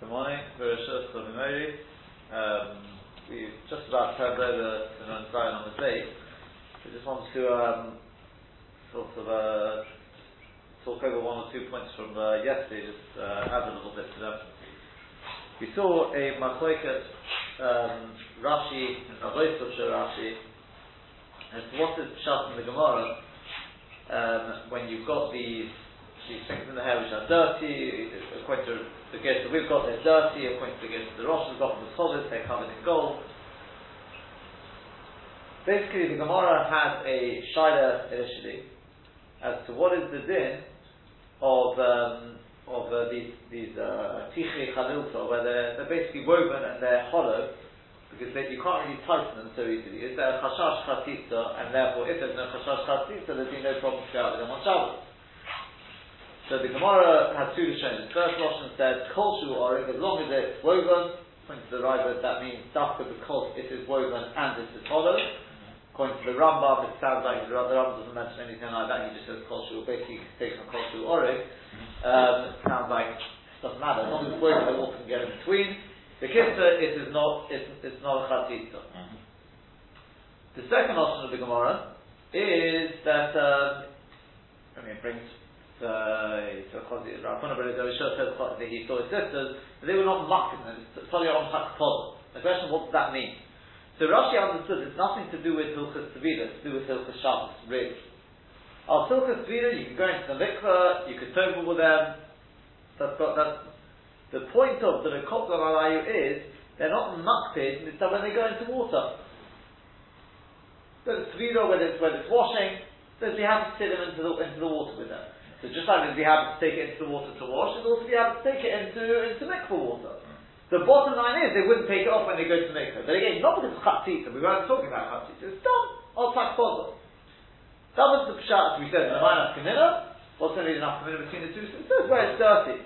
Good morning, Tovimori. Um, we've just about turned over to Non Zion on the day. We just want to um, sort of uh, talk over one or two points from uh, yesterday, just uh, add a little bit to them. We saw a Machoiket um, Rashi and Avodah Rashi as to what is Pshat in the Gemara um, when you've got these these things in the hair which are dirty, according to that we've got, they're dirty, the gifts that the Rosh has got from the scholars, they're covered in gold. Basically, the Gemara has a shida initially as to what is the din of um, of uh, these these tichi uh, where they're, they're basically woven and they're hollow because they, you can't really tighten them so easily. Is there a chashash chatitza, and therefore if there's no chashash chatitza, there's been no problem to with them on Shabbos. So the Gemara has two Lashonis. First Lashon said, Kol Shu Orig, as long as it's woven, according to the Riva, that means Dafka because it is woven and it is hollow. According to the Rambam, it sounds like the, Rambam doesn't mention anything like that, he just says Kol Shu, basically takes on Kol Shu Orig. Um, sounds like it doesn't matter, as long as it's woven, the water can get in between. The Kitzah, it is not, it's, it's not a Chatzitza. The second option of the Gemara is that, um, I mean, it brings so Rabbana Ben Ezra says that he saw his sisters, they were not mucking them. The question, what does that mean? So Rashi understood it's nothing to do with Hilchas Tevila, it's to do with Hilchas Shabbos, really. Al Hilchas Tevila, you can go into the mikveh, you can tovel with them. That's got. The point of the Rekot Alayu is they're not mucked makpid when they go into water. Whether it's Tevila, whether it's whether it's washing, then you have to sit them into the into the water with them. So just like be happy to take it into the water to wash, we'd also be happy to take it into, into mikvah water. The bottom line is they wouldn't take it off when they go to mikvah. But again, not because it's chatzitza, we weren't talking about chatzitza, it's done, al takpodah. That was the pshat we said the Minus Kamina. What's the reason after Kamina between the two sisters? Where it's dirty.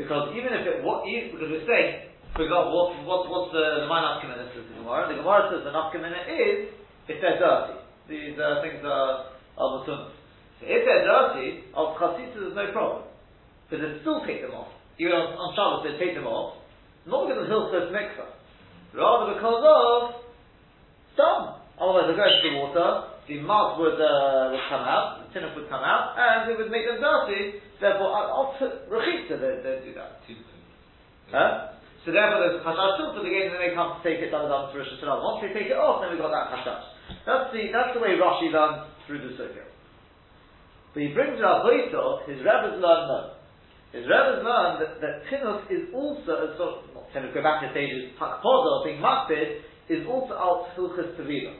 Because even if it, what, because we're saying, for example, what, what, what's the, the Minus Kamina says the Gemara? The Gemara says the Nafkamina is if they're dirty. These uh, things are, are mutumas. So if they're dirty, of chasita there's no problem. Because they still take them off. Even on, on Shabbos they take them off, not because of Hilchos Mikvah. Rather because of stone. Otherwise they go into the water, the mud would, uh, would come out, the tinnuf would come out, and it would make them dirty. Therefore, Rechitza, they, they do that. Huh? So therefore there's a chashash for the game, and then they come to take it down to Rosh Hashanah. Once they take it off, then we've got that chashash. That's the that's the way Rashi learns through the circle. But he brings Rav Hoitov, his rabbis learn no. His rabbis learn that, that Tinuk is also a sort of, not Tinuk, go back to stages, Hakpodah, being Makbid, is also out Hilchas Tavila.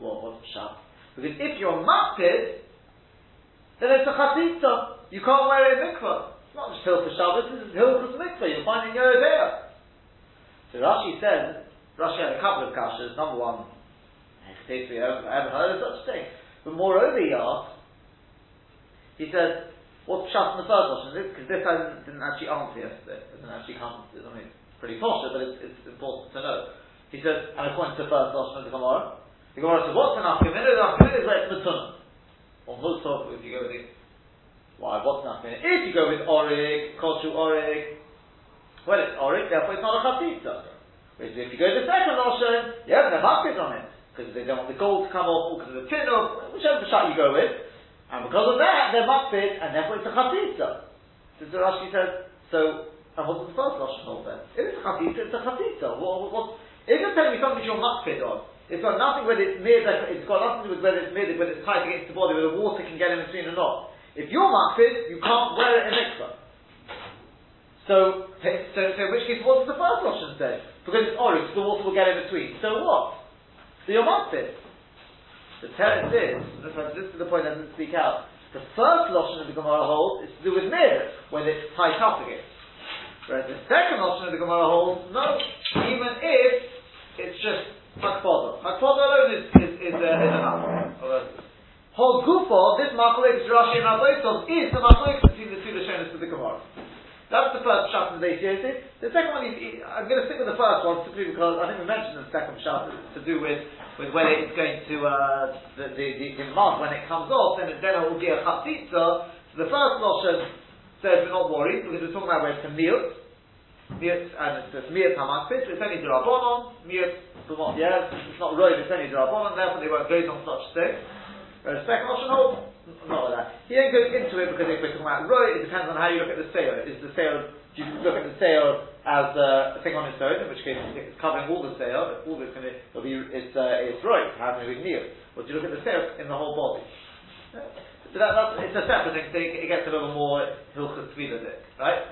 Well, what's Pshat? Because if you're Makbid, then it's a Chasitza. You can't wear a mikvah. It's not just Hilchas Shabbos, this is Hilchas Mikvah, you'll find in Yoreh De'ah. So Rashi says, Rashi had a couple of kashas. Number one, I haven't heard of such a thing. But moreover, he asked, he says, what's Pshat in the first question? Because this I didn't, didn't, actually answer yesterday. It doesn't actually come, I mean, it's pretty posh, but it's, it's, important to know. He says, and according to the first question of the Gemara, the Gemara says, what's an afkamina? The afkamina is it's matuna. Or talk if you go with it. Why? What's nothing? If you go with orig, koshu orig, well, it's orig, therefore it's not a chatzitza. Whereas if you go to the second lotion, you have no market on it because they don't want the gold to come off, or because of the tin, or whichever shot you go with, and because of that, they're makbid, and therefore it's a chatzitza. So the Rashi says, so, and what does the first lotion hold then? If it's a chatzitza, it's a chatzitza. What, what, what, if you're telling me something you're makbid on, it's got nothing whether it's made, it's got nothing to do with whether it's made, whether it's tight against the body, whether water can get in between or not. If you're makfid, you can't wear it in mikvah. So, so, so in which case, what does the first option say? Because it's orange, the water will get in between. So what? So you're makfid. The teretz is, this is the point I didn't speak out. The first lotion of the Gemara holds is to do with mir, when it's tied up again. Whereas the second lotion of the Gemara holds, no, even if it's just hakpodah. Hakpodah alone is, is, is, uh, is enough. Whole gufo, this machlekes Rashi and Rabbeitov is the machlekes between the two Lashonis of the Gemara. That's the first shot in the Yosef. The second one, is, I'm going to stick with the first one simply because I think we mentioned the second shot to do with, with whether it's going to, uh, the, the, the, the when it comes off, then, then it will be a chatzitza. So the first Lashon says we're not worried because we're talking about where it's a meal. Miut, and it's just miut hamakpis, it's only durabonon, miut, yes, it's not roid, it's only durabonon, therefore they won't go on such thing. Whereas second option holds, not like that. He then goes into it because if we're talking about roid, it depends on how you look at the sale. Is the sale, do you look at the sale as uh, a thing on its own, in which case it's covering all the sale, all this going to, be, it's, uh, it's having a big meal. Or do you look at the sale in the whole body? So that, that's, it's a separate thing, it gets a little more hilchas right?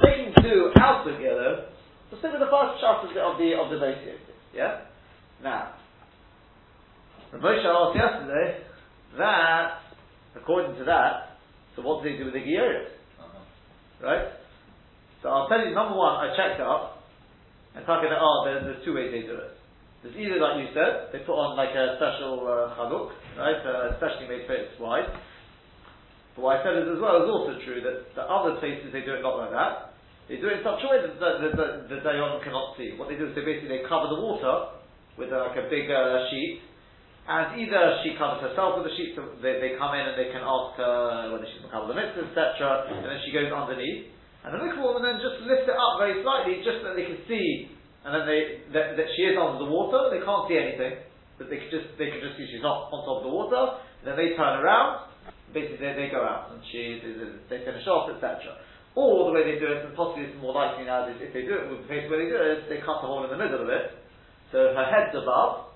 Sticking to outward yellow, so stick with the first shot of the of the, the Yeah? Now, the Moshe asked yesterday that, according to that, so what do they do with the Gioris? Uh-huh. Right? So I'll tell you, number one, I checked up, and talking about, oh, there's, there's two ways they do it. There's either, like you said, they put on like a special uh, chaluk, right, uh, especially made for its wide, but what I said is as well is also true that the other places they do it not like that. They do it in such a way that the, the, the, the Dayan cannot see. What they do is they basically they cover the water with uh, like a big uh, sheet, and either she covers herself with the sheet, so they, they come in and they can ask her whether she's going to cover the mitzvah, etc., and then she goes underneath. And the mikvah woman then just lifts it up very slightly, just so that they can see, and then they that, that she is under the water. They can't see anything, but they can just they can just see she's not on top of the water. And then they turn around, basically they, they go out and she, they, they finish off, etc. Or the way they do it, and possibly it's more likely now, is if they do it the place where they do it, they cut a hole in the middle of it, so her head's above,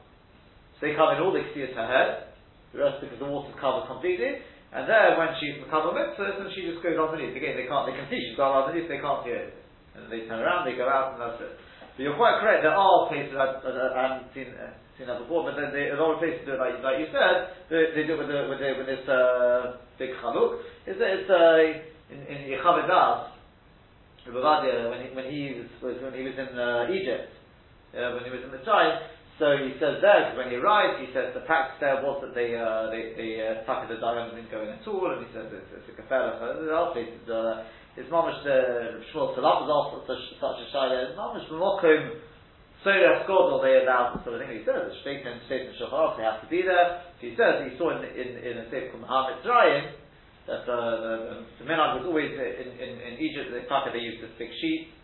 so they come in all is her head, the rest because the water's covered completely, and there when she's become a mitzvah, then she just goes underneath. Again, they can't, they can see she's gone underneath, they can't see it. And they turn around, they go out, and that's it. But you're quite correct, there are places I, I, I haven't seen, uh, seen that before, but then they, a lot of places do it like, like you said, they, they do it with, the, with, the, with this uh, big chaluk. It's, it's uh, in, in Yechaveh Da'as, when he, when he was, when he was in uh, Egypt, uh, when he was in the time, so he says there, when he arrived, he says the practice there was that they uh, they, they uh, tuck the diamond didn't go in at all, and he says it's, it's a kafela. So there are places, uh, it's mamish the Shmuel Salat was also such, such a shayla. Mamish b'mokum so Godel they allow sort of thing. He says State and Shachar they have to be there. He says he saw in in, in a state called Muhammad Zrayim that uh, the, the, the minhag was always in, in, in Egypt. They Taka they used this big sheet,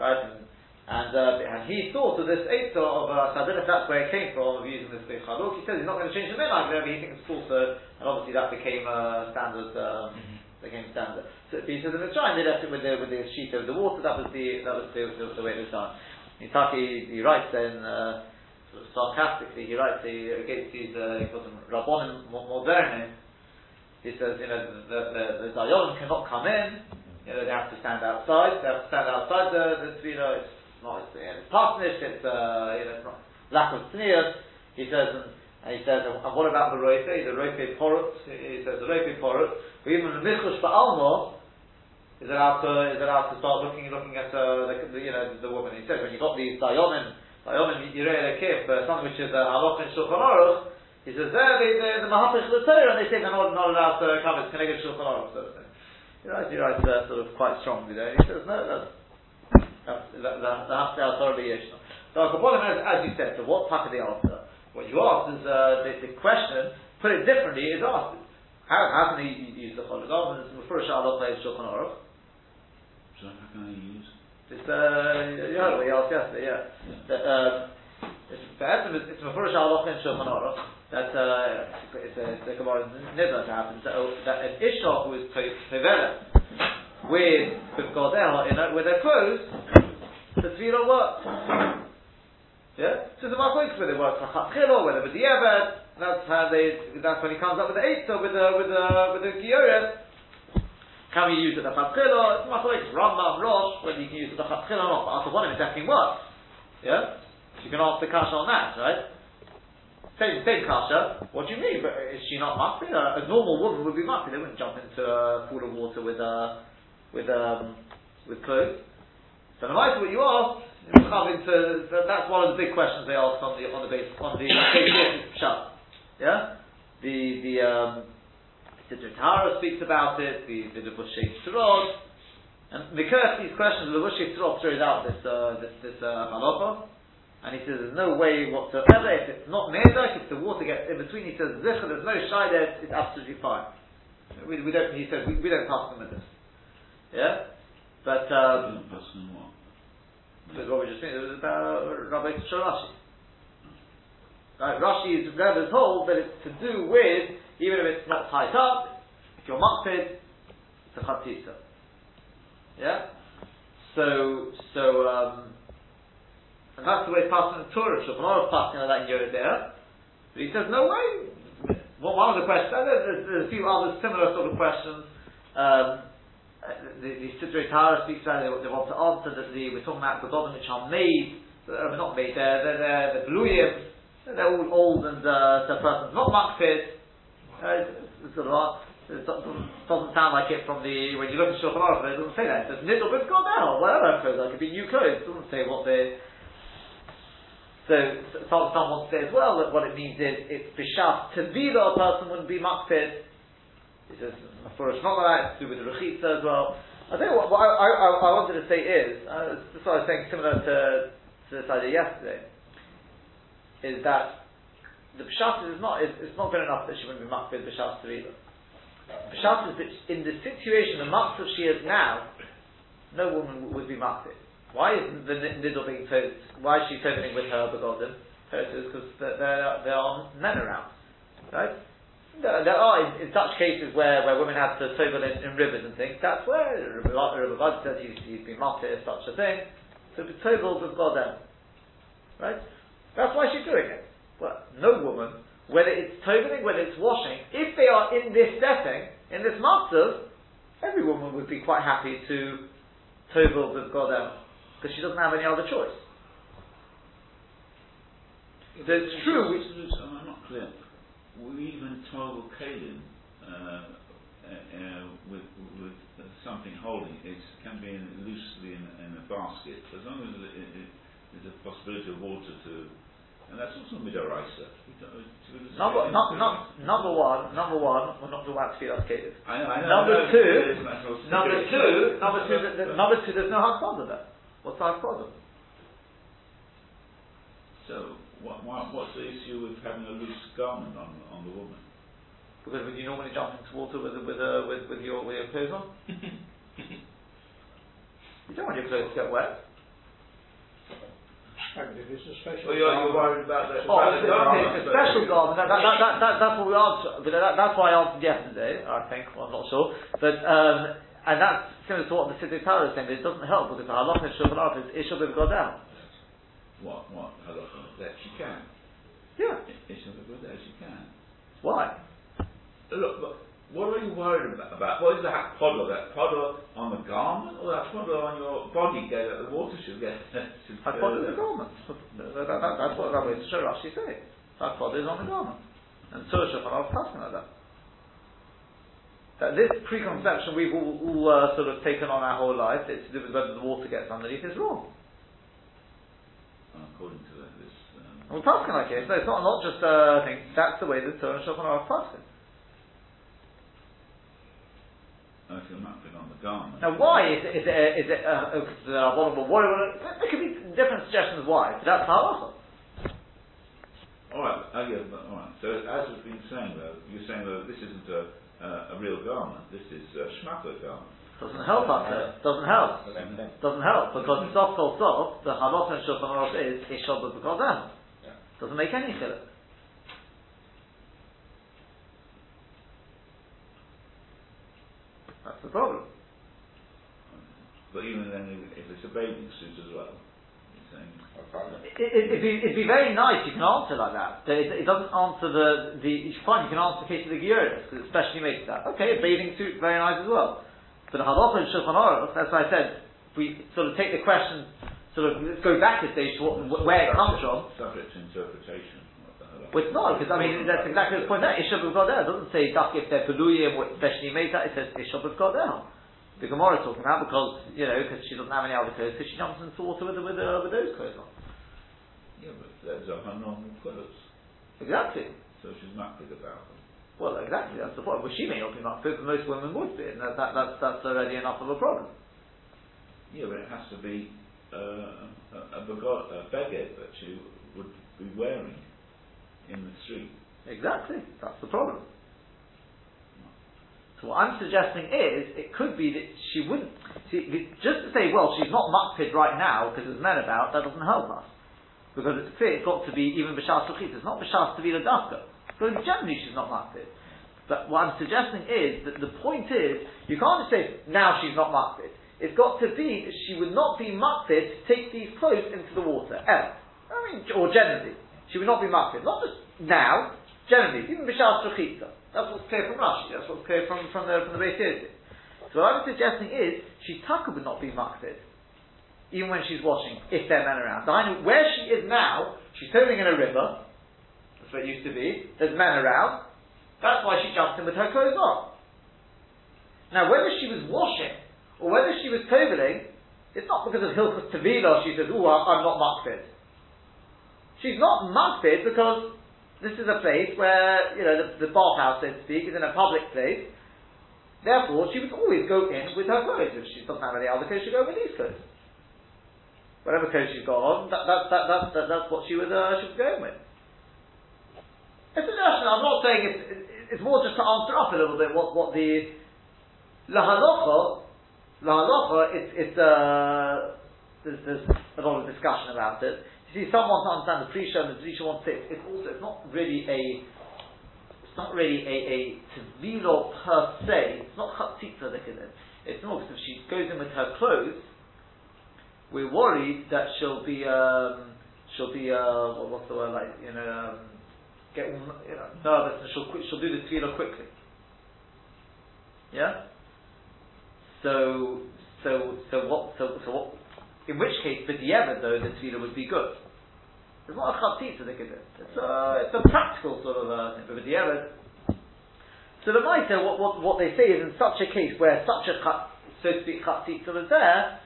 right? And and, uh, and he thought of this eitzah of uh, so I don't know if that's where it came from of using this big chaluk. He says he's not going to change the minhag, but he thinks it's also, and obviously that became a standard. Um, mm-hmm. Became standard. So he says in the shrine they left it with the with the sheet over the water. That was the that was the, the, the way it was done. Nitaki, he writes then, uh, sort of sarcastically, he writes he, against these, uh, he calls them Rabbonim Modernim. He says, you know, the, the, the cannot come in, you know, they have to stand outside, they have to stand outside the, the Tefillah, it's not, it's, know, it's it's, uh, you know, it's lack of tznius. He says, and, he says, and, what about the roife, the roife porut? He says, the roife porut, even the michush ba'almo, is allowed to is allowed to start looking looking at uh, the, the, you know the woman. He says when you got these dayonim dayonim yirei lekif, something which is uh, halach and shulchan aruch. He says there they they the mahapich the Torah and they say they're not, not allowed to come as connected shulchan aruch sort of thing. He writes he uh, sort of quite strongly there. He says no that's that's the the haftel Torah yeshna. So Kabbalah as, as you said, so what part of the answer? What you asked is uh, the, the question, put it differently, is asked. How, how can he use the Cholik? Oh, it's Mefurish Allah plays Shulchan Aruch. So how can I use? It's uh, you heard what he asked yesterday, yeah. yeah. That, um, it's perhaps it's Mefurish Allah in Shulchan Aruch that uh, it's a it's a Gemara Nidla to happen that, uh, that an Ishtar who is Tovela with with Godel in with their clothes, the tefillah works. Yeah, so the Machlokes whether it works for Chatchila, whether with the Eved, that's how they. That's when he comes up with the Eitzah with the with the with the Gioris. Can we use it the Chatchila? It's Machlokes Rambam Rosh whether you can use it the Chatchila or not. But after one, it definitely works. Yeah, so you can ask the kasha on that, right? Same, same kasha. What do you mean? But is she not makti? A, a normal woman would be makti. They wouldn't jump into a pool of water with uh, with um, with clothes. So no matter what you ask, into that's one of the big questions they ask on the on the base on the base. Yeah, the the um, the Tahara speaks about it, the, the Nebuchadnezzar Shirot, And because these questions, the Levushei Serad throws out this, uh, this, this, uh, halacha, and he says there's no way whatsoever, if it's not Mezak, if the water gets in between, he says, Zicha, there's no shy there, it's absolutely fine. We, we don't, he says, we, we don't pass them with this. Yeah? But, um, Don't what? but what we just saying, it was about Rabbi Rashi. Right, Rashi is Rebbe's hold that it's to do with, even if it's not tied up, if you're makpid, it's a chatzitza. Yeah? So, so, um, and that's the way in the Torah. Shulchan Aruch passing like that in Yoreh De'ah. But he says, no way. Well, one of the questions, there's, there's, there's a few other similar sort of questions. Um, the, the Sidrei Taharah speaks about it, they want to answer that the, we're talking about the Godim which are made, uh, not made, they're, they're, they're, they're Bluyim, they're all old and uh, the person's not makfid. Uh, it doesn't, sound like it from the, when you look at Shulchan Aruch, it doesn't say that. It says nidl gone out, whatever clothes, it could be new clothes. It doesn't say what they so, some, some want to say as well that what it means is it's bishas to be a person wouldn't be makfid. It says for it's not like that, it's to do with the rechitza as well. I think what, what I, I, I wanted to say is, uh, this is what I was saying similar to, to this idea yesterday, is that the bishas is not, is, it's not good enough that she wouldn't be makfid bishas to either. Bishas is that in the situation, the makfid she is now, no woman would be makfid. Why isn't the niddle being told? Why is she tovening with her begodim? Because there, there are men around, right? There, are in, in, such cases where, where women have to tovel in, in, rivers and things. That's where Rabbi says he's, he's been martyred such a thing. So be tovel with godem, right? That's why she's doing it. Well, no woman, whether it's toveling, whether it's washing, if they are in this setting, in this matzav, every woman would be quite happy to tovel with godem because she doesn't have any other choice. It's true. I'm not clear. We even told Kalim uh, uh, uh, with, with something holding it can be in, loosely in, in, a basket as long as it, it, there's a possibility of water to. And that's also midaraisa. Number, not, not, number one, number one, we're not talking about tefillah kelim. I know, I know. Number two, number two, number two, the, the, number two, there's no hard problem there. What's the problem? So, what, what, what's the issue with having a loose garment on, on the woman? Because when you normally jump into water with with uh, with, with your with your clothes on, you don't want your clothes to get wet. It's a special Well, you're, you're worried about the, Oh, about it's, the garment. it's a special garment. That, that, that, that, that, that's what we answered. But that, that's why I answered yesterday. I think. Well, I'm not sure. But um, and that's similar to what the Sidrei Taharah is saying. But it doesn't help because the halacha in Shulchan Aruch is Ishul go down. What, what, halacha? That she can. Yeah. It's not good that she can. Why? Look, look, what are you worried about? about? What is the hakpodah? That podah on the garment or that podah on your body? Get, the water should get. should, Hakod is the garment. That, that, that, that's what Rabbi Rashi say. Hakod is on the garment. And so Shulchan Aruch passing like that. That this preconception we've all, all uh, sort of taken on our whole life, it's to do with whether the water gets underneath, is wrong. According to this. Um, We're passing like it. So it's not, not just a uh, thing. That's the way the Torah and Shulchan Aruch passing. if you're not on the garment. Now, why is it, is it, is it uh, uh, uh, what, there could be different suggestions why, but that's halacha. Alright, oh yeah, but alright. So as we've been saying though, you're saying that this isn't a, uh, a real garment, this is a shmata garment. Doesn't help us. uh, Doesn't help. Doesn't help because soft kol soft. The halacha and shulchan aruch is ishod b'kodem. Doesn't make any chiluk. That's the problem. But even then, if it's a bathing suit as well. It, it, it'd, be, it'd be very nice. You can answer like that. It, it doesn't answer the the. It's fine. You can answer the case of the Gioris because it especially makes that. Okay, a bathing suit, very nice as well. But the halacha and shulchan aruch. That's why I said we sort of take the question. Sort of let's go back a stage to what, where it comes from. Subject to interpretation. Well, it's not, because I mean, that's exactly the point there. Ishab of God there. It doesn't say duck if they're peluyim especially made. It says Ishab of God there. The Gemara is talking about because, you know, because she doesn't have any other clothes, so she jumps into water with, with, uh, with those clothes on. Yeah, but those are her normal clothes. Exactly. So she's not good about them. Well, exactly. That's the point. Well, she may not be fit, but most women would be, and that, that, that's, that's already enough of a problem. Yeah, but it has to be uh, a, a, a beged that she would be wearing in the street. Exactly, that's the problem. So what I'm suggesting is, it could be that she wouldn't, see, just to say, well, she's not makpid right now because there's men about, that doesn't help us. Because it's clear it's got to be even b'shas suchit, it's not b'shas to be the dafka. Because generally she's not makpid. But what I'm suggesting is that the point is, you can't just say, now she's not makpid. It's got to be she would not be makpid to take these clothes into the water, ever. I mean, or generally. She would not be makpid. Not just now, generally, even b'shas suchita. That's what's clear from Rashi. That's what's clear from, from the, from the Beis Yosef. So what I'm suggesting is, she taka would not be makpid. Even when she's washing, if there are men around. So know where she is now, she's swimming in a river. That's what it used to be. There's men around. That's why she jumped in with her clothes on. Now, whether she was washing or whether she was toveling, it's not because of Hilchot Tevila she says, oh, I'm not makpid. She's not makpid because this is a place where, you know, the, the bathhouse, so to speak, is in a public place. Therefore, she would always go in with her clothes. If she doesn't have any other clothes, she'd go with these clothes. Whatever clothes she's got on, that, that, that, that that's what she was, uh, she was going with. It's a notion, I'm not saying it's, it's more just to answer up a little bit what, what the lahalocha, lahalocha, it's, it's, uh, there's, there's a lot of discussion about it. You see, some want to understand the Prisha and the Prisha wants to it's also, it's not really a, it's not really a, a Tevilo per se, it's not Chatzitza Dekadim. It's more because if she goes in with her clothes, we're worried that she'll be, um, she'll be, uh, what's the word like, you know, um, get you know, nervous and she'll, she'll do the Tevilo quickly. Yeah? So, so, so what, so, so what, in which case, for the Yemen, though, the tefillah would be good. It's not a they give it. It's a, it's a practical sort of uh, thing. Yemen, so the Maita, what, what, what they say is in such a case where such a so to speak chatzitza was there,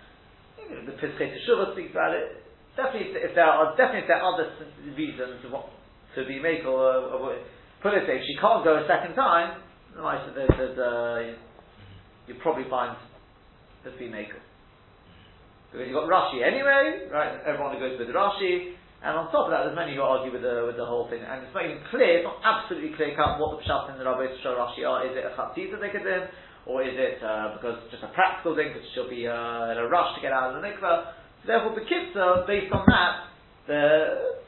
you know, the Pischei Teshuvah speaks about it. Definitely, if, if there are definitely if there are other reasons to be made or, or, put it if she can't go a second time, the Maita says uh, you probably find the fee maker. Because you've got Rashi anyway, right? Everyone who goes with Rashi, and on top of that, there's many who argue with the with the whole thing, and it's not even clear, it's not absolutely clear cut what the pshat in the Rabbi show Rashi are. Is it a chatzitza they could in, or is it uh, because just a practical thing because she'll be uh, in a rush to get out of the mikveh? So therefore, the kitzah, based on that, the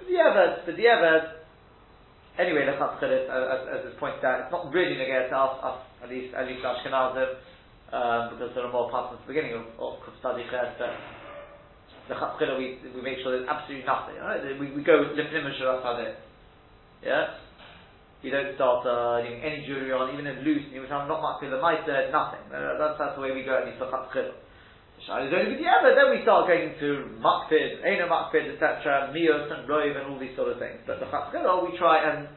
the Eved, the Eved, anyway, the chatzitza, as, as is pointed out, it's not really negated to us, us at least at least Ashkenazim um, because there are more parts at the beginning of, of Ches that the Chatzchila we, we make sure there's absolutely nothing. Right? We, we go Lifnim and Sharat Yeah? You don't start uh, any jewelry on, even in loose, you I'm not much the mitre, nothing. That's, that's the way we go, at least for. Shai is only other, then we start going into Makpid, Eino Makpid, etc., Mios and Rove and all these sort of things. But the Chatzchila, we try and,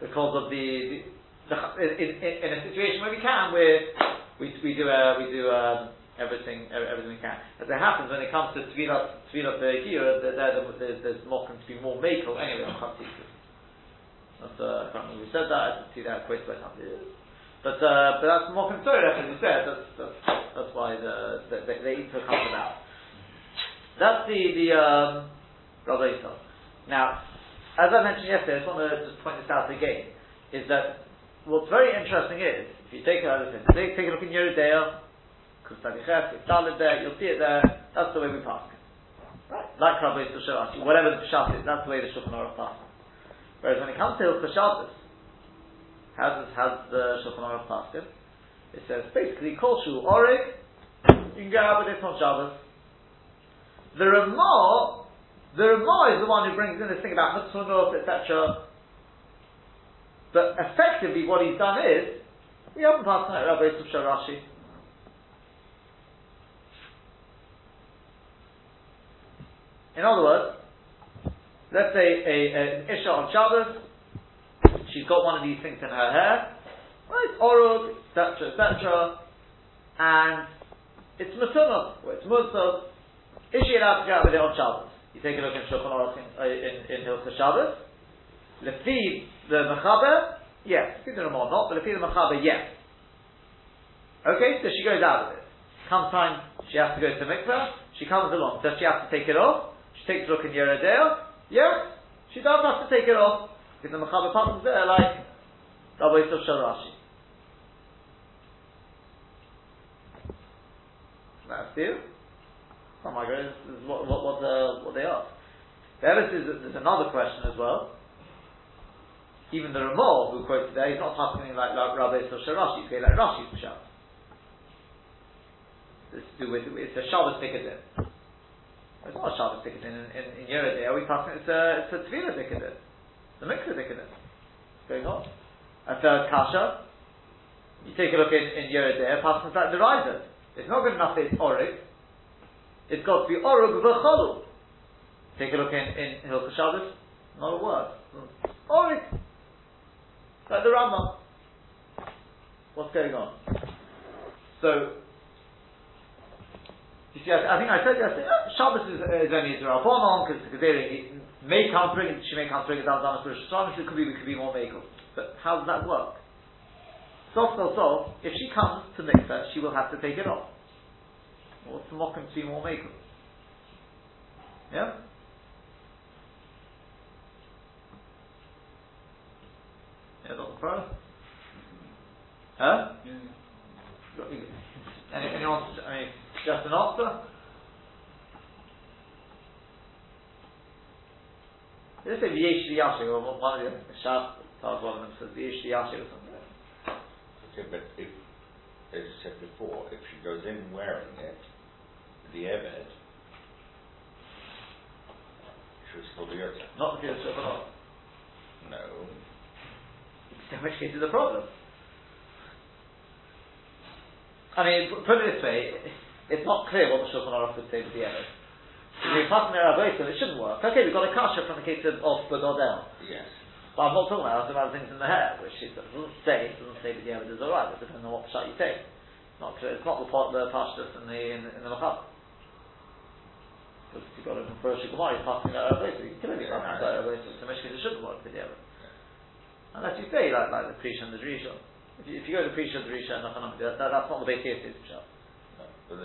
because of the, the, the in, in, in, a situation where we can, we're we, we do uh, we do um, everything everything we can. As it happens, when it comes to tefillah tefillah here, the there's there's more to be more makel anyway on chatzitzus. That's uh, I can't remember who said that. I didn't see that quote by somebody. But uh, but that's more concerned, as you said. That's that's, that's why the, the, the, the Easter comes about. That's the the um, Rabbi Now, as I mentioned yesterday, I just want to just point this out again. Is that what's very interesting is if you take at take, take a look in Yoreh De'ah, Kustaviches, it's solid there, you'll see it there, that's the way we pass. Right? Like Rabbi Yisrael whatever the Peshat is, that's the way the Shulchan Aruch pass. Whereas when it comes to Hilchah Shabbos, how does, does the Shulchan Aruch pass it? Says basically, Kol Shu Orig, you can go out with this on Shabbos. The Ramah, the Ramah is the one who brings in this thing about Mitzvah etc. But effectively what he's done is, we haven't passed on it, Rabbi Yisuf Rashi. In other words, let's say a, a, an Isha on Shabbos, she's got one of these things in her hair, It's orug, etc., etc., and it's matuna, or it's musa. Is she allowed to go out with it on Shabbos? You take a look in Shulchan Aruch in, uh, in, in Hilchah Shabbos. Lefi the Mechaber, Yes. If the or not, but if the Machaber, yes. Okay, so she goes out of it. Come time, she has to go to the mikveh. She comes along. Does she have to take it off? She takes a look in Yoreh De'ah. Yes, she does have to take it off. Because the Mechaber patterns there like Rabbi Yisrael Sharashi. That's you. Oh my God, this is what, what, what, uh, what they are. There is, there's another question as well. Even the Ramah who quotes there, he's not talking like, like Rabbi Yisrael Sharashi, he's like Rashi's Pshat. It's to do with, it's a Shabbos Picadin. It's not a Shabbos Picadin in, in, in Yoreh De'ah, we talking, it's a, it's a Tefillah Picadin. A Mikvah Picadin. What's going on? A third Kasha, you take a look in, in Yoreh De'ah, Paskin's like the riser. It's not good enough that it's Orig. It's got to be Orug v'cholu. Take a look in, in Hilchah Shabbos, not a word. Orig. Like the Rambam. What's going on? So, you see, I, I think I said yesterday, uh, Shabbos is, is only a Rabbanon, because it may come bring it, she may come bring it down to Rosh Hashanah, it could be, it could be more Mekel. But how does that work? Sof, sof, sof, if she comes to Mikveh, she will have to take it off. What's the mocking to be more Mekel? Yeah? Yeah, Dr. Pro? Huh? Yeah. Any, anyone, I mean, just an answer? Let's say V'yesh Liyashi, or one of the Shah, one of them says V'yesh or something. Okay, but if, as I said before, if she goes in wearing it, the Eved, she'll still be Yotza. Not the Kiddush of No. In which case is a problem. I mean, put it this way, it's not clear what the Shulchan Aruch would say with the Erev. If you're passing there Rabbeinu, it shouldn't work. Okay, we've got a kasha from the case of, of Begodel. Yes. But I'm not talking about, I'm talking about things in the hair, which it doesn't say, it doesn't say that the Erev is alright, it depends on what shot you take. It's not clear, it's not the part, the pashtus in the, in, in the Machab. Because you've got it from Rosh Gemara, he's passing there Rabbeinu, you can only pass there Rabbeinu, so Mishkin, it shouldn't work with the Erev. Unless you say, like, like the Prisha and the Drisha. If you, if you go to the Prisha and the Drisha and that, that, that's not the Beit Yosef's Pshat. No, but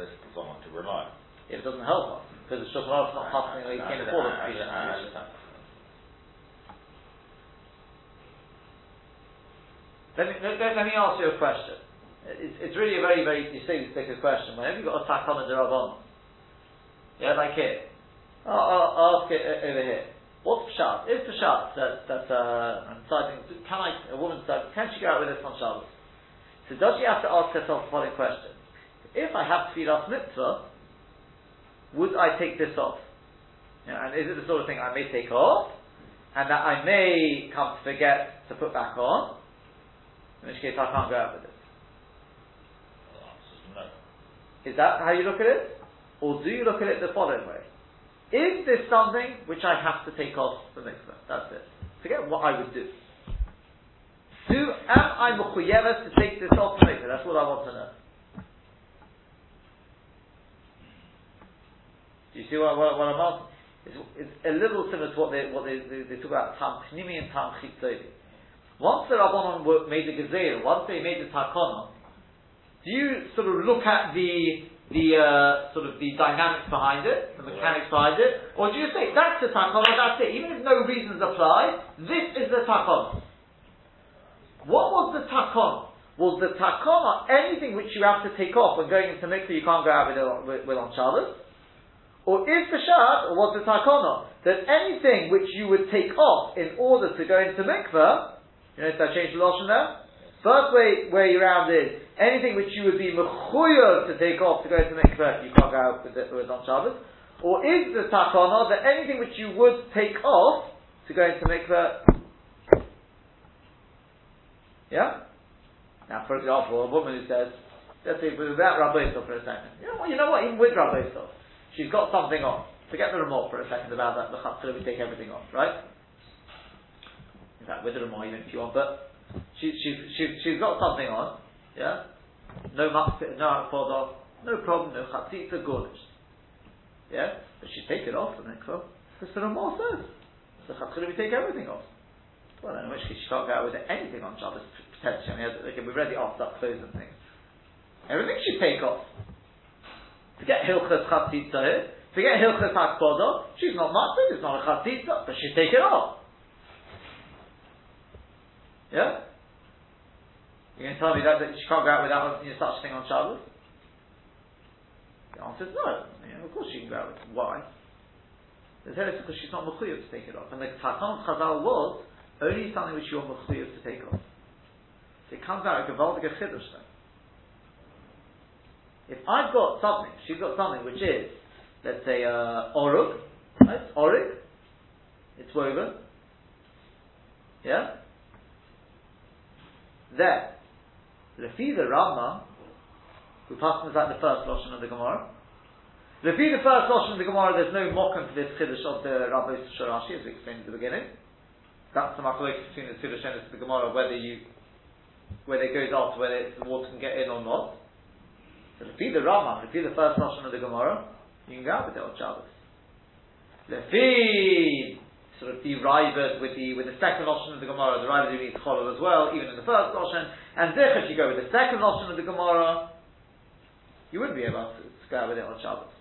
let's put on to rely. It doesn't help us, because the Shulchan Aruch's not passing, he came before the I- I- Prisha and I the Drisha. understand. Let me, let, let- me ask you a question. It's, it's really a very, very distinctive particular question. Whenever you've got a takon and derabon, yeah, like here, I'll, I'll ask it uh, over here. What's pshat? Is pshat that that uh, I'm deciding? Can I a woman decide? Can she go out with this on Shabbos? So does she have to ask herself the following question? If I have tefillas mitzvah, would I take this off? And is it the sort of thing I may take off, and that I may come to forget to put back on? In which case I can't go out with it. Is no. Is that how you look at it? Or do you look at it the following way? Is this something which I have to take off the mikveh? That's it. Forget what I would do. Do am I mechuyeves to take this off the mikveh? That's what I want to know. You see what, what, what I'm asking? It's, it's a little similar to what they what they, they, they talk about tam pnimi and tam chitzoni. Once the rabbanon were- made the gezeira, once they made the takana, do you sort of look at the the uh, sort of the dynamics behind it, the mechanics behind it, or do you say that's the takana, that's it, even if no reasons apply, this is the takana? What was the takana? Was the takana anything which you have to take off when going into mikveh you can't go out with, with, with on Shabbos? Or is the shat, or was the takana, that anything which you would take off in order to go into mikveh, you notice I changed the lotion there? First way, way around is, anything which you would be mechuyev to take off to go into mikveh, you can't go out with it with on Shabbos. Or is the takana that anything which you would take off to go into mikveh, yeah? Now, for example, a woman who says, let's say without Rabbi Yisrael for a second. You know you know what, even with Rabbi Yisrael, she's got something on. Forget the remote for a second about that, the chatzah, we take everything off, right? In fact, with the remote even if you want, but she, she, she, she's got something on, yeah? No mak, no off, no problem, no chatzitza, gornished. Yeah? But she take it off the mikvah, because the remote says, the chatzah, we take everything off. Well, in which case she can't go out with anything on Shabbos, potentially. I mean, okay, we've already asked up clothes and things. Everything should take off. Forget Hilchas Chatzitza. Forget Hilchas Hakpodah. She's not Matzah, it's not a Chatzitza, but she take it off. Yeah? You're going to tell me that, that she can't go out without you know, such a thing on Shabbos? The answer is no. Of course she can go out. Why? The is because she's not mechuyev to take it off. And the Tatam Chazal was only something which you're mechuyev to take off. So it comes out a gewaltige chiddush then. If I've got something, she's got something which is, let's say, uh, orug, right? Orug, it's woven. Yeah? There. Lefi the Rambam, who passes like the first Lashon of the Gemara, Lefi the first Lashon of the Gemara, there's no mokum for this Chiddush of the Rabbi Sharashi, as we explained at the beginning. That's the machlokes between the Chiddush and the Gemara, whether you, whether it goes after, whether the water can get in or not. Lefi the Rambam, Lefi the first Lashon of the Gemara, you can go out with it on Shabbos. Lefi sort of derived with the with the second option of the Gemara, the Raiva means cholol as well, even in the first option. And if you go with the second option of the Gemara, you wouldn't be able to go with it on Shabbos.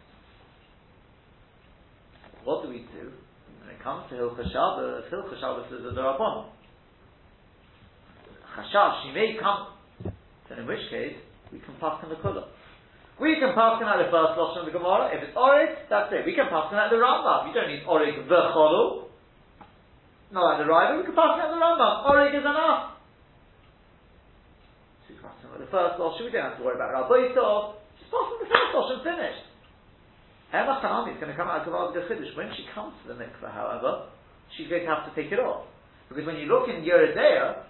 What do we do when it comes to Hilchah Shabbos? Hilchah Shabbos is a Darabon. Chashav, she may come. Then in which case, we can pass in the Kula. We can pass at the first option of the Gemara. If it's Orig, that's it. We can pass in at the Rambam. You don't need Orig the Cholol. Not like the rider, we can pass on the Rambam. Orig is enough. So we pass on the first Lashon, we don't have to worry about Rabbi Yisrael. Just pass on the first Lashon, finished. Emma Chanami is going to come out of Kavod Chiddush. When she comes to the mikveh, however, she's going to have to take it off. Because when you look in Yoreh De'ah,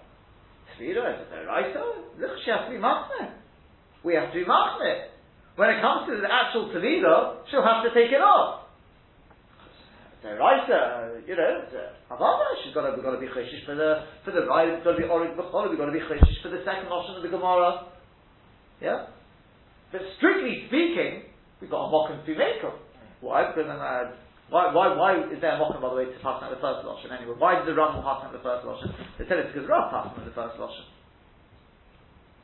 Tvira is a Raisa, look, she has to be Machne. We have to be Machne. When it comes to the actual Tvira, she'll have to take it off. Raisa, you know, Havana, she's got to, got to be cheshish for the, for the right, we've got to be orig b'chol, we've got to be cheshish for the second option of the Gemara. Yeah? But strictly speaking, we've got a mokum make Why? Because uh, why, why, why is there a mokum, by the way, to pass out the first option anyway? Why did the Ram pass out the first option? They said it's because Rav passed out the first option.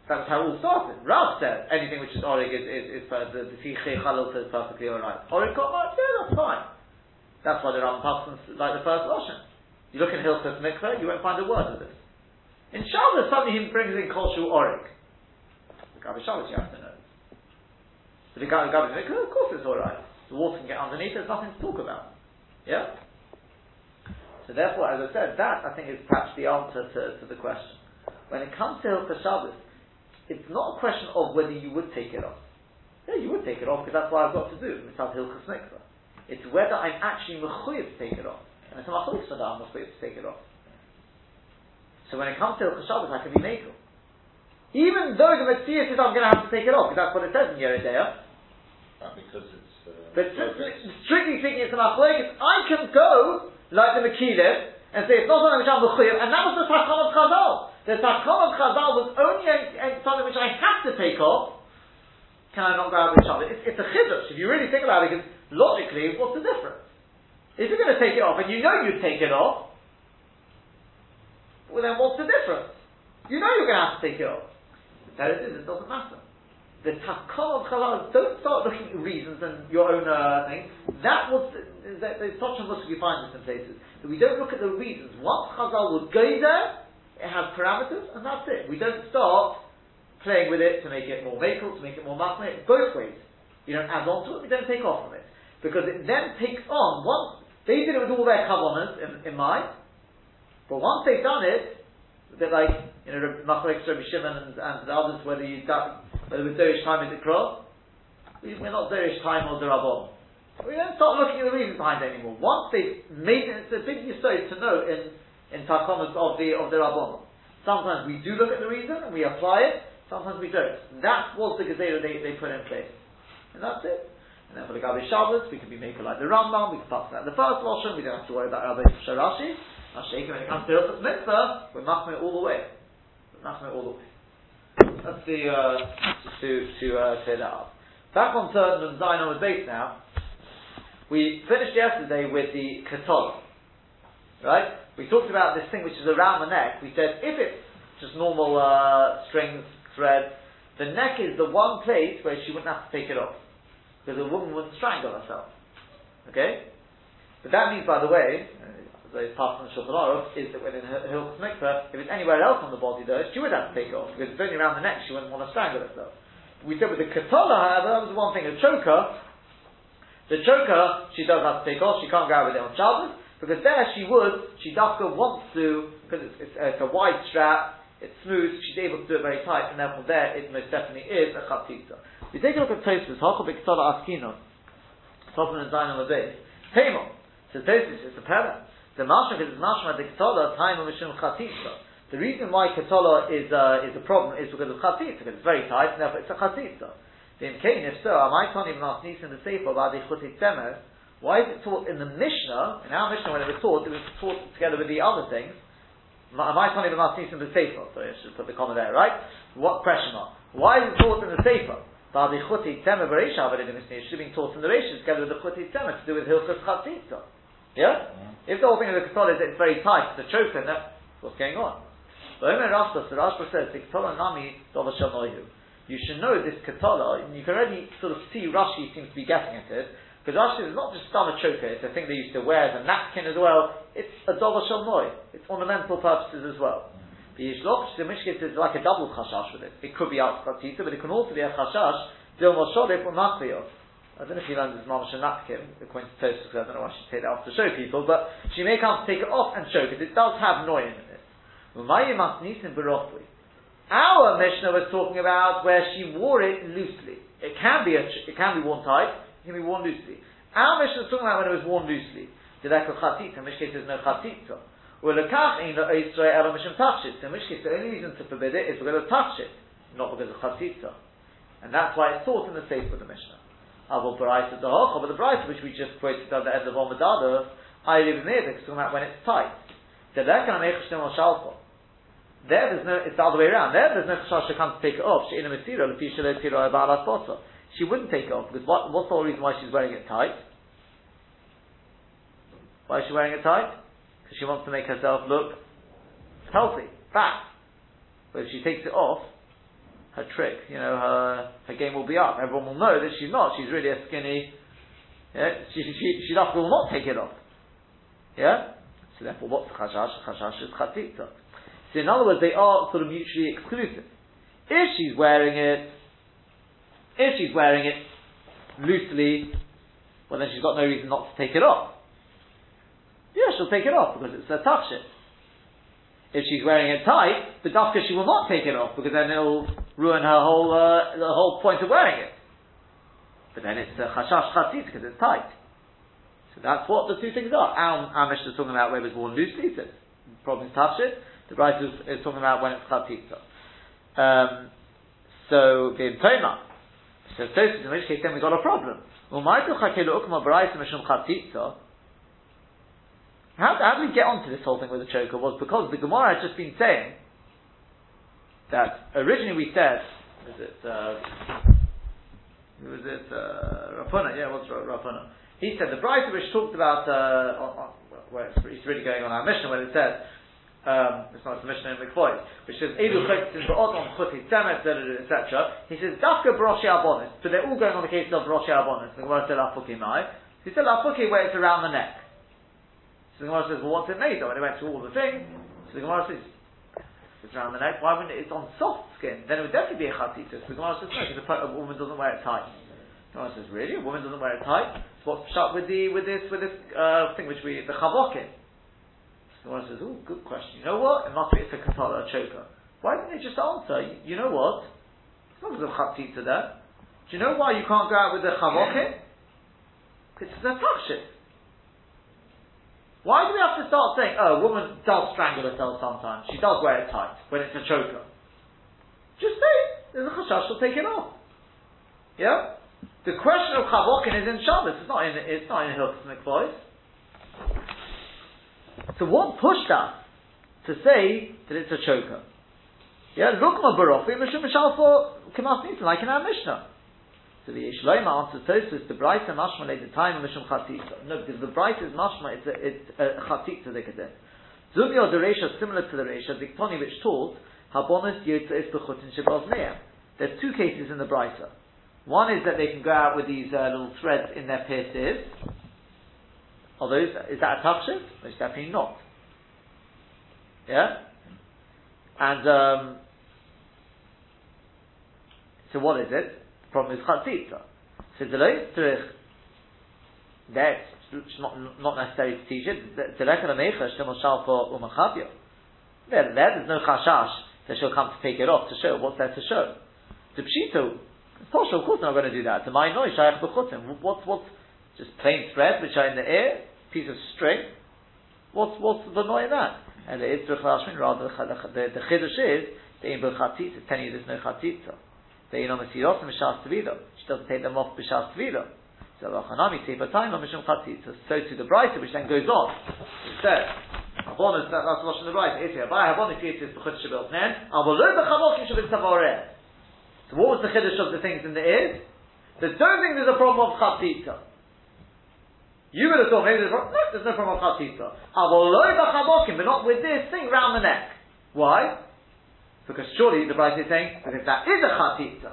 That's how it all started. Rav said anything which is orig is, is, is, is the, Tichei Chalil says perfectly alright. Orig got yeah, that's fine. That's why the Rambam passes like the first Lashon. You look in Hilchot Mikveh, you won't find a word of this. In Shabbos, suddenly he brings in Kolshu Orik. The Gabi Shabbos you have to know. But the Gabi Mikveh, of course it's alright. The water can get underneath, there's nothing to talk about. Yeah? So therefore, as I said, that I think is perhaps the answer to, to the question. When it comes to Hilchot Shabbos, it's not a question of whether you would take it off. Yeah, you would take it off because that's what I've got to do. It's Hilchot Mikveh. It's whether I'm actually mechuyev to take it off. And it's a machlokes whether I'm mechuyev to take it off. So when it comes to Hilchah Shabbos, I can be makel. Even though the Metziah says I'm going to have to take it off, because that's what it says in Yoreh De'ah. Because it's. Uh, but strictly speaking, it's a machlokes. I can go like the Mekilim and say it's not something which I'm mechuyev, and that was the Takam of Chazal. The Takam of Chazal was only a, a, something which I have to take off. Can I not go out with Shabbos? It's, it's a chiddush. If you really think about it, because logically, what's the difference? If you're going to take it off and you know you'd take it off, well then what's the difference? You know you're going to have to take it off. The it is, it doesn't matter. The takon of halal, don't start looking at reasons and your own uh, thing. That was, that, there's such a much we find this in places. That we don't look at the reasons. Once Chazal would go there, it has parameters, and that's it. We don't start playing with it to make it more makel, to make it more machmir, both ways. You don't add on to it, we don't take off from it. Because it then takes on, once, they did it with all their kavanas in, in mind, but once they've done it, bit like, you know, Machlek Rabbi Shimon and, and the others, whether you whether with Derish time is it cross, we, we're not Derish time or Derabon. We don't start looking at the reasons behind it anymore. Once they've made it, it's a big mistake to know in, in Takomas of the, of the Rabban. Sometimes we do look at the reason and we apply it, sometimes we don't. That was the Gezerah they, they put in place. And that's it. And then for the Gabi Shabbos, we can be making like the Rambam, we can pass that the first Lashon, we don't have to worry about Rabbi Sharashi. Now, shaking when it comes to Hilchot Mitzvah, we're machmir all the way. We're all the way. That's the, uh, to, to uh, clear that up. Back on third and Zion on the base now. We finished yesterday with the Katola. Right? We talked about this thing which is around the neck. We said if it's just normal uh, strings, thread, the neck is the one place where she wouldn't have to take it off. because a woman wouldn't strangle herself. Okay? But that means, by the way, uh, as passed the Shulchan is that when in Hilch's Mikveh, if it's anywhere else on the body though, she would have to take it off, because it's only around the neck, she wouldn't want to strangle herself. We said with the Katola, however, that was the one thing, a choker, the choker, she does have to take off, she can't go out with it on Shabbos, because there she would, she dafka wants to, because it's, it's, it's, a wide strap, it's smooth, she's able to do it very tight, and therefore there it most definitely is a chatzitza. We take a look at Tosfos, Hachal B'Ktola Askino, Top and the base. Tamo, so Tosfos, it's a parallel. The mashma is mashma the Ktola, time of Mishum Chatzitza. The reason why Katola is, uh, is a problem is because of Chatzitza, because it's very tight, therefore it's a Chatzitza. The Imkain, if so, am I telling you about Nisan the Sefer about the Chutit Temer, why is it taught in the Mishnah? In our Mishnah, when it was taught, it was taught together with the other things. Am I talking about in the Sefer? Sorry, I should put the comma there, right? What question mark? Why is it taught in the Sefer? But the Chuti Temer Bereisha, but in the Mishnah, it should been taught in the Reisha together with the Chuti Temer to do with Hilchas Chatzitza. Yeah? Mm-hmm. If the whole thing of the Ketol is it's very tight, it's a choke, then that's what's going on. But Omer Rashba, so Rashba says, the Ketol Nami Dova You should know this Ketala, and you can already sort of see Rashi seems to be getting at it, because Rashi is not just stomach choker, it's a thing they used to wear as a napkin as well. It's a dover shalmoi. It's ornamental purposes as well. The Yishloch, the Mishkit is like a double chashash with it. It could be out but it can also be a chashash, dil moshodef or. I don't know if he learns his mamash a napkin, according to because I don't know why she take that off to show people, but she may come to take it off and show, because it does have noy in it. Our Mishnah was talking about where she wore it loosely. It can be a, it can be worn tight, it can be worn loosely. Our Mishnah was talking about when it was worn loosely. Did that call chatzitza? In which case there's no chatzitza. Well, in which case the only reason to forbid it is because of touch it, not because of chatzitza. And that's why it's taught in the safe of the Mishnah. Avol Baraita Dahocha, but the Baraita which we just quoted at the end of Omadada, I live in there, it's talking about when it's tight. There there's no, it's the other way around. There, there's no chashash she comes to take it off. She in a ba'alas she wouldn't take it off because what, what's the whole reason why she's wearing it tight? Why is she wearing it tight? Because she wants to make herself look healthy, fat. But if she takes it off, her trick, you know, her, her game will be up. Everyone will know that she's not. She's really a skinny. Yeah, she she she will not take it off. Yeah. So therefore, what's chashash? Chashash is chatzitza. So in other words, they are sort of mutually exclusive. If she's wearing it if she's wearing it loosely, well then she's got no reason not to take it off. Yeah, she'll take it off because it's a tachshit. If she's wearing it tight, the dafka she will not take it off because then it'll ruin her whole uh, the whole point of wearing it. But then it's a chashash chatzit because it's tight. So that's what the two things are. Our, our is talking about where it was worn loosely, so the problem is tachshit. The right is, is, talking about when it's chatzit. Um, so, the Toma, so in which case then we got a problem. How, how did we get onto this whole thing with the choker? Was because the Gemara had just been saying that originally we said, was it, uh, was it, uh, Rav Huna? Yeah, what's Rav Huna? He said the Brisa which talked about, uh, on, on, where it's, it's really going on our Mishnah when it says, um, it's not a Mishnah in Mikvaos, which says Edu Chotin Ba'od on Chuti Temet, etc. He says Dafka Baroshi Abonis. So they're all going on the case of Baroshi Abonis. The Gemara said Lafuki Mai. He said Lafuki where it's around the neck. So the Gemara says, well, what's it made of? And it went through all the thing. So the Gemara says, it's around the neck. Why wouldn't it? It's on soft skin. Then it would definitely be a chatita. The Gemara says no, because a, a woman doesn't wear it tight. The Gemara says, really? A woman doesn't wear it tight? So what's shut with the with this with this uh, thing which we the chavokin? The one says, oh, good question. You know what? It must be it's a katala, a choker. Why didn't they just answer? You, you know what? It's not because of there. Do you know why you can't go out with the chavokin? Because it's a tachshit. Why do we have to start saying, oh, a woman does strangle herself sometimes. She does wear it tight when it's a choker. Just say, there's a chashash, she'll take it off. Yeah? The question of chavokin is in Shabbos. It's not in, it's not in Hilchos Mikvaos. So what pushed us to say that it's a choker? Yeah, look Rukma Barofi, Mishum Mishalfo Kemas Nisan, like in our Mishnah. So the Ishloima answers Tosfos, the Brisa Mashma the time of Mishum Chatitza. No, because the Brisa is Mashma, it's a, it's a they could say. Zubio the Resha, similar to the Resha, Diktoni which taught, Habonis Yotza is Bechutin Shabaz There's two cases in the Brisa. One is that they can go out with these uh, little threads in their pierces. Although, is that a tachshit? It's definitely not. Yeah? And, um, so what is it? Problem is chatzitza. So the tzrich, that's not, not necessary to teach it. There, there, there's no chashash that she'll come to take it off to show. What's there to show? The pshito, Posha, of course not going to do that. To my noise, shayach b'chutim. What's, what's, just plain thread which are in the air, piece of string? What's, what's the noise in that? And the Itzrich Lashmin, rather, the, the, Chiddush is, the Im Chatzitza, telling you there's no Chatzitza. The Inom Mesirosim B'Shas Tvila. She doesn't take them off B'Shas Tvila. So Lachanami Sefer Time Mishum Chatzitza. So to the Brisa, which then goes on. It says, in the. It's here. By Havon is Tavoreh. So what was the Chiddush of the things in the ears? They don't think there's a problem of Chatzitza. You would have thought maybe there's, no, there's no problem with chatzitza. But not with this thing round the neck. Why? Because surely the Bride is saying, because that is a chatzitza.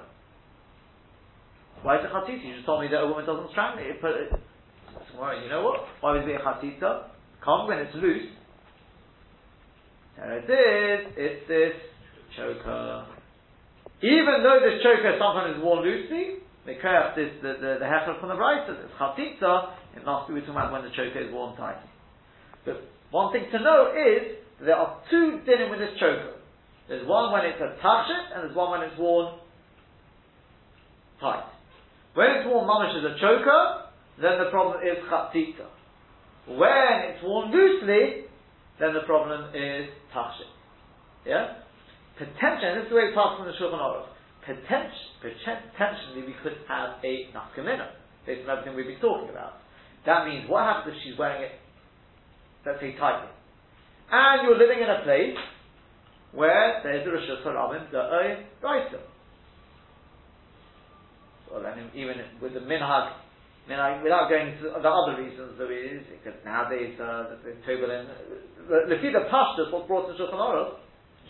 Why is it chatzitza? You just told me that a woman doesn't strangle it. Put it you know what? Why is it a chatzitza? Come when it's loose. There it is. It's this choker. Even though this choker sometimes is worn loosely, the this the the, the heifer from the right, it's chatzitza, in last week we were talking about when the choker is worn tight. But one thing to know is there are two dinim with this choker. There's one when it's a tachshit, and there's one when it's worn tight. When it's worn mamish as a choker, then the problem is chatzitza. When it's worn loosely, then the problem is tachshit. Yeah? Potentially, this is the way it's passed from the Shulchan Aruch, potentially we could have a nafkamina, based on everything we've been talking about. That means what happens if she's wearing it, let's say tightly, and you're living in a place where there's a Reshus Harabim, the Oy Raisa. Well, then even with the minhag, minhag, without going into the other reasons there is, because nowadays uh, the, the Tobelin, the, the, the Pashtas, what brought to Shulchan Aruch,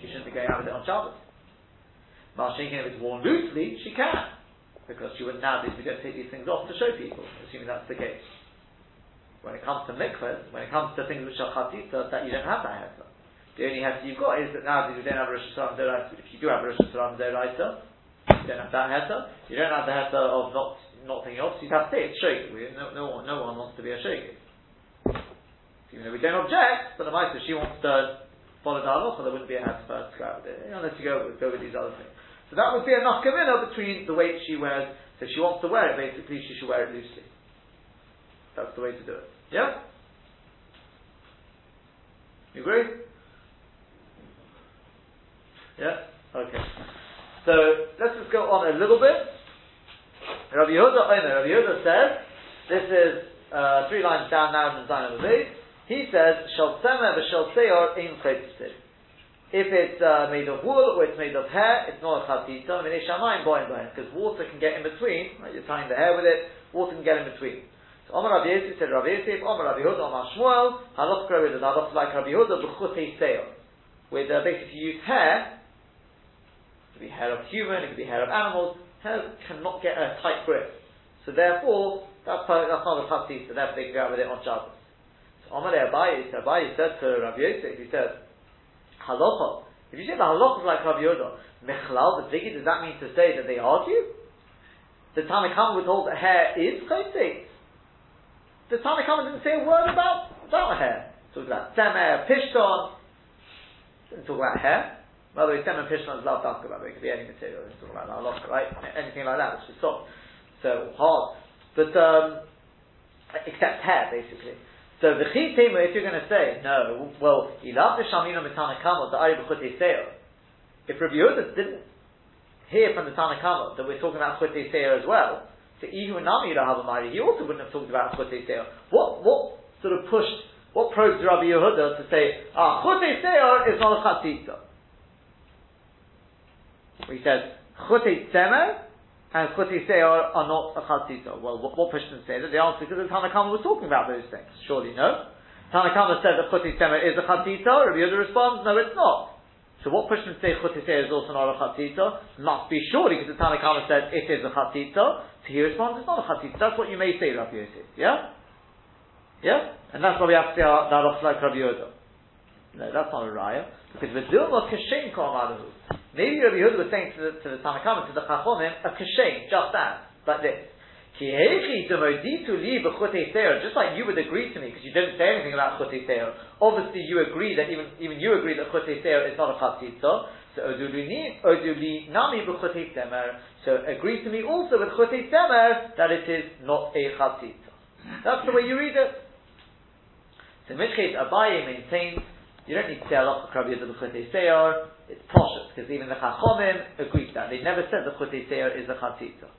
she shouldn't be going out with it on Shabbos. Malshinkin, if it's worn loosely, she can. Because she wouldn't nowadays be going to take these things off to show people, assuming that's the case. When it comes to mikvahs, when it comes to things which are chatzitza, that you don't have that heta. The only heta you've got is that nowadays you don't have a Reshus Harabim Doraisa, but if you do have a Reshus Harabim Doraisa, you don't have that heta. You don't have the heta of not not taking off, so you'd have to say it's shake. No, no, one, no one wants to be a shake. Even though we don't object, but the Maisa, she wants to follow the halacha, there wouldn't be a her to go out with it, unless you go, go with these other things. So that would be a nafkamina uh, between the weight she wears. So she wants to wear it, basically, she should wear it loosely. That's the way to do it. Yeah? You agree? Yeah? Okay. So, let's just go on a little bit. Rabbi Yehuda, oh no, Rabbi Yehuda says, this is uh, three lines down now in the design of the base. He says, Shal Semer v'Shal Seyor in If it's uh, made of wool or it's made of hair, it's not a chatita. I mean, because water can get in between. Right? You're tying the hair with it, water can get in between. So Omar Rabbi Yosef said Rabbi Yosef, Omar Rabbi Yehuda, Omar Shmuel, halach with halach like Rabbi Yehuda, b'chutei seil. With uh, basically use hair, could be hair of human, it could be hair of animals, hair cannot get a tight grip. So therefore, that's, that's not a patis, so therefore they can go out with it on Shabbos. So Omar Abayi, Abayi said to Rabbi Yosef, he said, halacha, if you say the halacha is like Rabbi Yehuda, mechlal, the does that mean to say that they argue? The Tanakhama would hold that hair is chaytik the Tanakhama didn't say a word about, about hair. Talked about Semer, Pishton. Didn't talk about hair. By the way, Semer Pishton is love talk about, it could be any material. Didn't talk about halakha, right? Anything like that, which is soft. So, hard. But, um, except hair, basically. So the chitema, if you're going to say, no, well, ilav the shamina mitanakama, the ari b'chutei seir. If Rabbi Yehuda didn't hear from the Tanakama that we're talking about chutei seir as well, so Ihu Nami Rahavamari, he also wouldn't have talked about Chutei Seir. What, what sort of pushed, what probed Rabbi Yehuda to say, ah, Chutei Seir is not a Chatzitza? He says, Chutei Semer and Chutei Seir are not a Chatzitza. Well, what, what pushed him say that? The answer is because the was talking about those things. Surely no. Tanakhama said that Chutei Semer is a Chatzitza. Rabbi Yehuda responds, no, it's not. So what to say Chutitzer is also not a Chatzitza? Must be surely, because the said it is a Chatzitza. So he responds, it's not a Chatzitza. That's what you may say, Rabbi Yosef. Yeah? Yeah? And that's why we have to say that looks like Rabbi Yehuda. No, that's not a raya. Because the Dilma Kashem Kamalahu. Maybe Rabbi Yehuda was saying to the, to the to the Chachomim, a Kashem, just that, like this. Just like you would agree to me, because you didn't say anything about Chote Seir. Obviously, you agree that even even you agree that Chote Seir is not a Chatzitza. So Oduli Nami b'Chote Semer. So agree to me also with Chote Semer that it is not a Chatzitza. That's the way you read it. So in which case, Abaye maintains you don't need to say Allah Rabbi Yehuda b'Chote Seir. It's poshut because even the Chachomim agree to that. They never said the Chote Seir is a Chatzitza.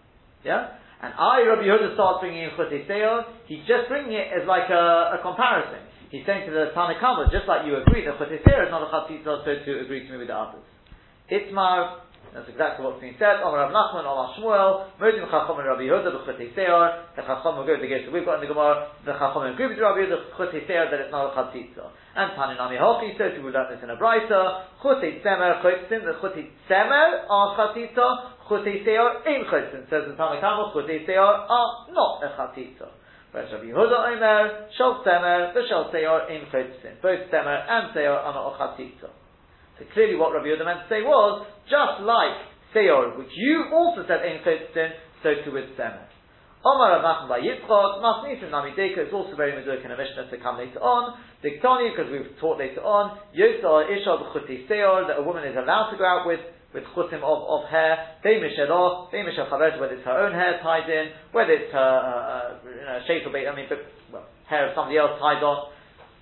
Yeah. And I, Rabbi Yehuda, starts bringing in Chutei Seir, he's just bringing it as like a, a comparison. He's saying to the Tanakama, just like you agree that Chutei Seir is not a Chatzitza, so to agree to me with the others. Itmar, that's exactly what's being said. Omar Rav Nachman, Omar Shmuel, Modim Chachom and Rabbi Yehuda, B'chutei Seir, the Chachom will go to the Geshe we've got in the Gemara, the Chachom agree with Rabbi Yehuda, B'chutei Seir, that it's not a Chatzitza. And Taninami Hochi says, we learn this in a Brisa, Chutei Semer, Chotzim, the Chutei Semer are Chatzitza, Chutei Seor in Chotzin. Says the Tanakh Chutei Seor are not a Chatitza. Whereas Rabbi Yehuda Omer, Shal Semer, the Shal Seor in Chotzin. Both Semer and Seor are not a Chatitza. So clearly what Rabbi Yehuda meant to say was, just like Seor, which you also said in Chotzin, so too with Semer. Omar Rav by Yitzchak, Masnisim Nami Deka is also very Meduik in a Mishnah to come later on. Diktani, because we've taught later on, Yosa Isha B'chuti Seor, that a woman is allowed to go out with with chutim of, of hair, they misheloch, they mishechavet, whether it's her own hair tied in, whether it's her, uh, uh you know, shape or I mean, but, well, hair of somebody else tied on.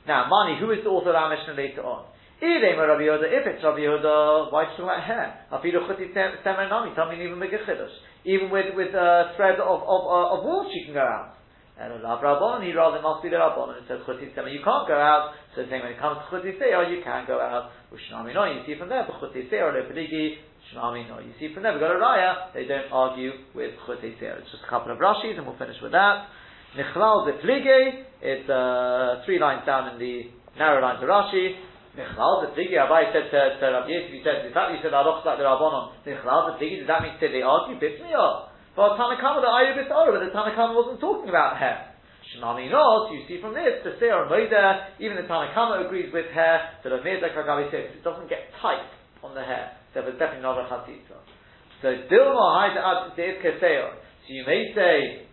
Now, Mani, who is the author of our Mishnah later on? If it's Rabbi Yehuda, why talk about hair? Even make a chiddush. Even with, with a thread of, of, uh, of wool, she can go out. And Rabban, he rather must be the Rabban, and says Chuti Sema, you can't go out. So the same when it comes to Chuti Seir, you can go out. Ushnami no, you see from there, but Chuti Seir, Le Peligi, Shnami no. You see from there, we've got a Raya, they don't argue with Chuti Seir. It's just a couple of Rashis, and we'll finish with that. Nichlal the Plige, it's uh, three lines down in the narrow lines of Rashi. Nichlal the Plige, Abai said to, to Rabbi Yosef, he said, the fact you said Aloch like the Rabbanon, Nichlal the Plige, does that mean say they argue? Bit me up. But Tanakama, the Ayubis Ora, but the Tanakama wasn't talking about hair. Shemami knows, you see from this, the Seir Moida, even the Tanakama agrees with hair, so the Mirza Kagabi says it doesn't get tight on the hair. So it's definitely not a Chatzitza. So Dilma Haida Ad Seir. So you may say,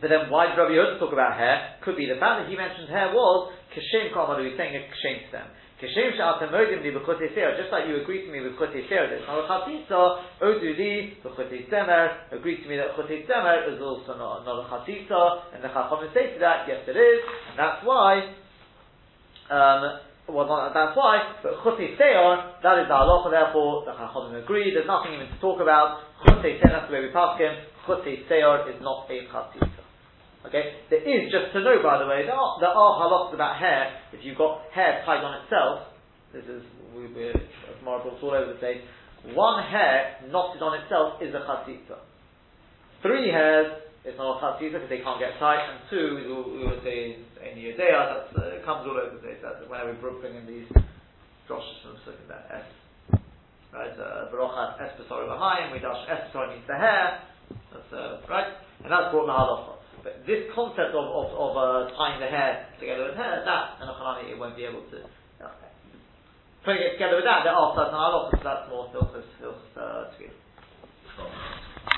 but then why did Rabbi Yehuda talk about hair? Could be the fact that he mentioned hair was Kashem Kamalu, he's saying a Kashem stem. Kishem she'atem modim li b'chutei seir, just like you agree to me with chutei seir, that it's not a chatitza, odu li b'chutei semer, agree to me that chutei semer is also not, not a chatitza, and the chachamim say to that, yes it is, and that's why, um, well, not, that's why, but chutei seir, that is the halacha, therefore, the chachamim agree, there's nothing even to talk about, chutei seir, that's the way we pass him, chutei seir is not a chatitza. Okay, there is just to know, by the way, there are, there are halachas about hair. If you've got hair tied on itself, this is we, we're marbles all over the place. One hair knotted on itself is a chatzitza. Three hairs is not a chatzitza because they can't get tight, and two we will say in Yudea that uh, comes all over the place. That's whenever we bring in these droshes from looking at S. Right, Barochat uh, Espesori behind, we dash Espesori means the hair. That's uh, right, and that's brought the halacha. This concept of, of, of uh, tying the hair together with hair, that and a it won't be able to. Okay. Putting it together with that, there are certain halachas, that's more filters, filters uh, to